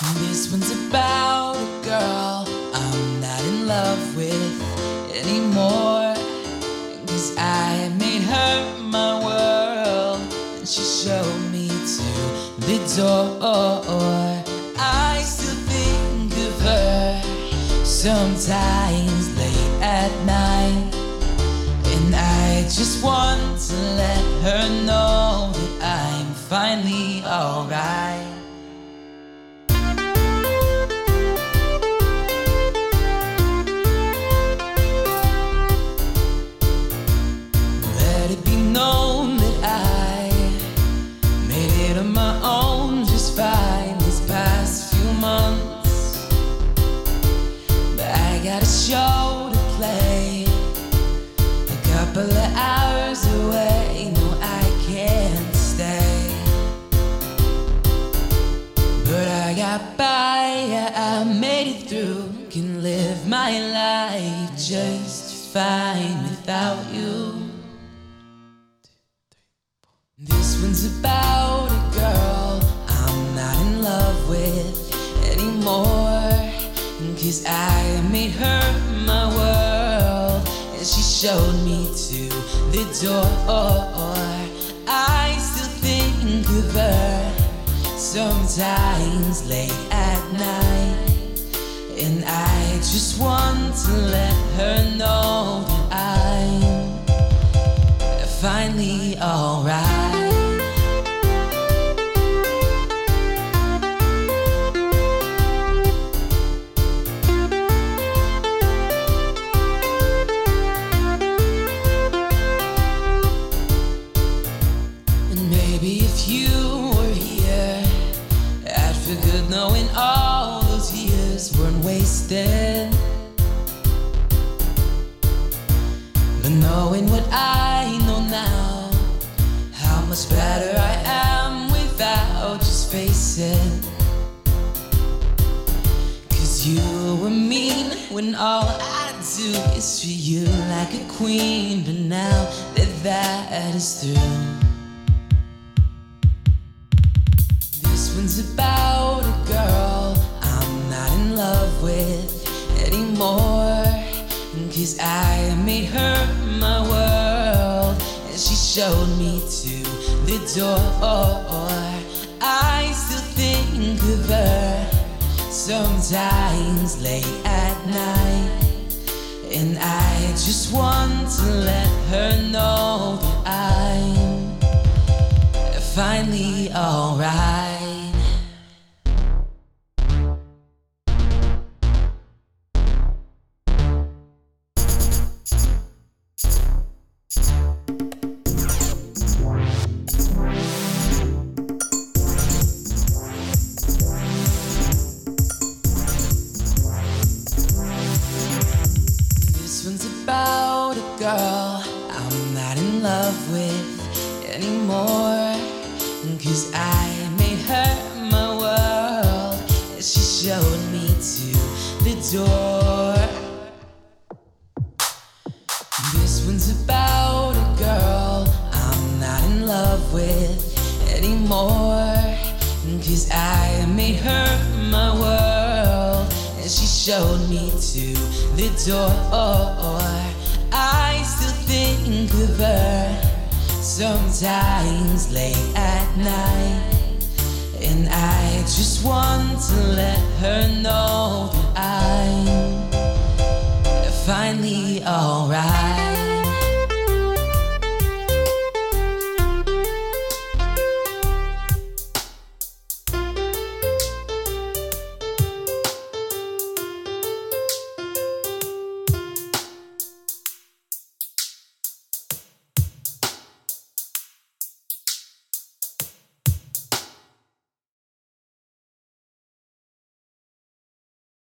This one's about a girl I'm not in love with anymore. Cause I made her my world and she showed me to the door. I still think of her sometimes late at night. And I just want to let her know that I'm finally alright. Got yeah, I made it through. Can live my life just fine without you. This one's about a girl I'm not in love with anymore. Cause I made her my world and she showed me to the door. I still think of her sometimes late at night. And I just want to let her know that I'm finally alright. Good knowing all those years weren't wasted. But knowing what I know now, how much better I am without, just face. Cause you were mean when all I do is treat you like a queen. But now that that is through, about a girl I'm not in love with anymore. Cause I made her my world and she showed me to the door. I still think of her sometimes late at night. And I just want to let her know that I'm finally alright. With anymore. Cause I made her my world and she showed me to the door. This one's about a girl I'm not in love with anymore. Cause I made her my world and she showed me to the door. Sometimes late at night. And I just want to let her know that I'm finally alright.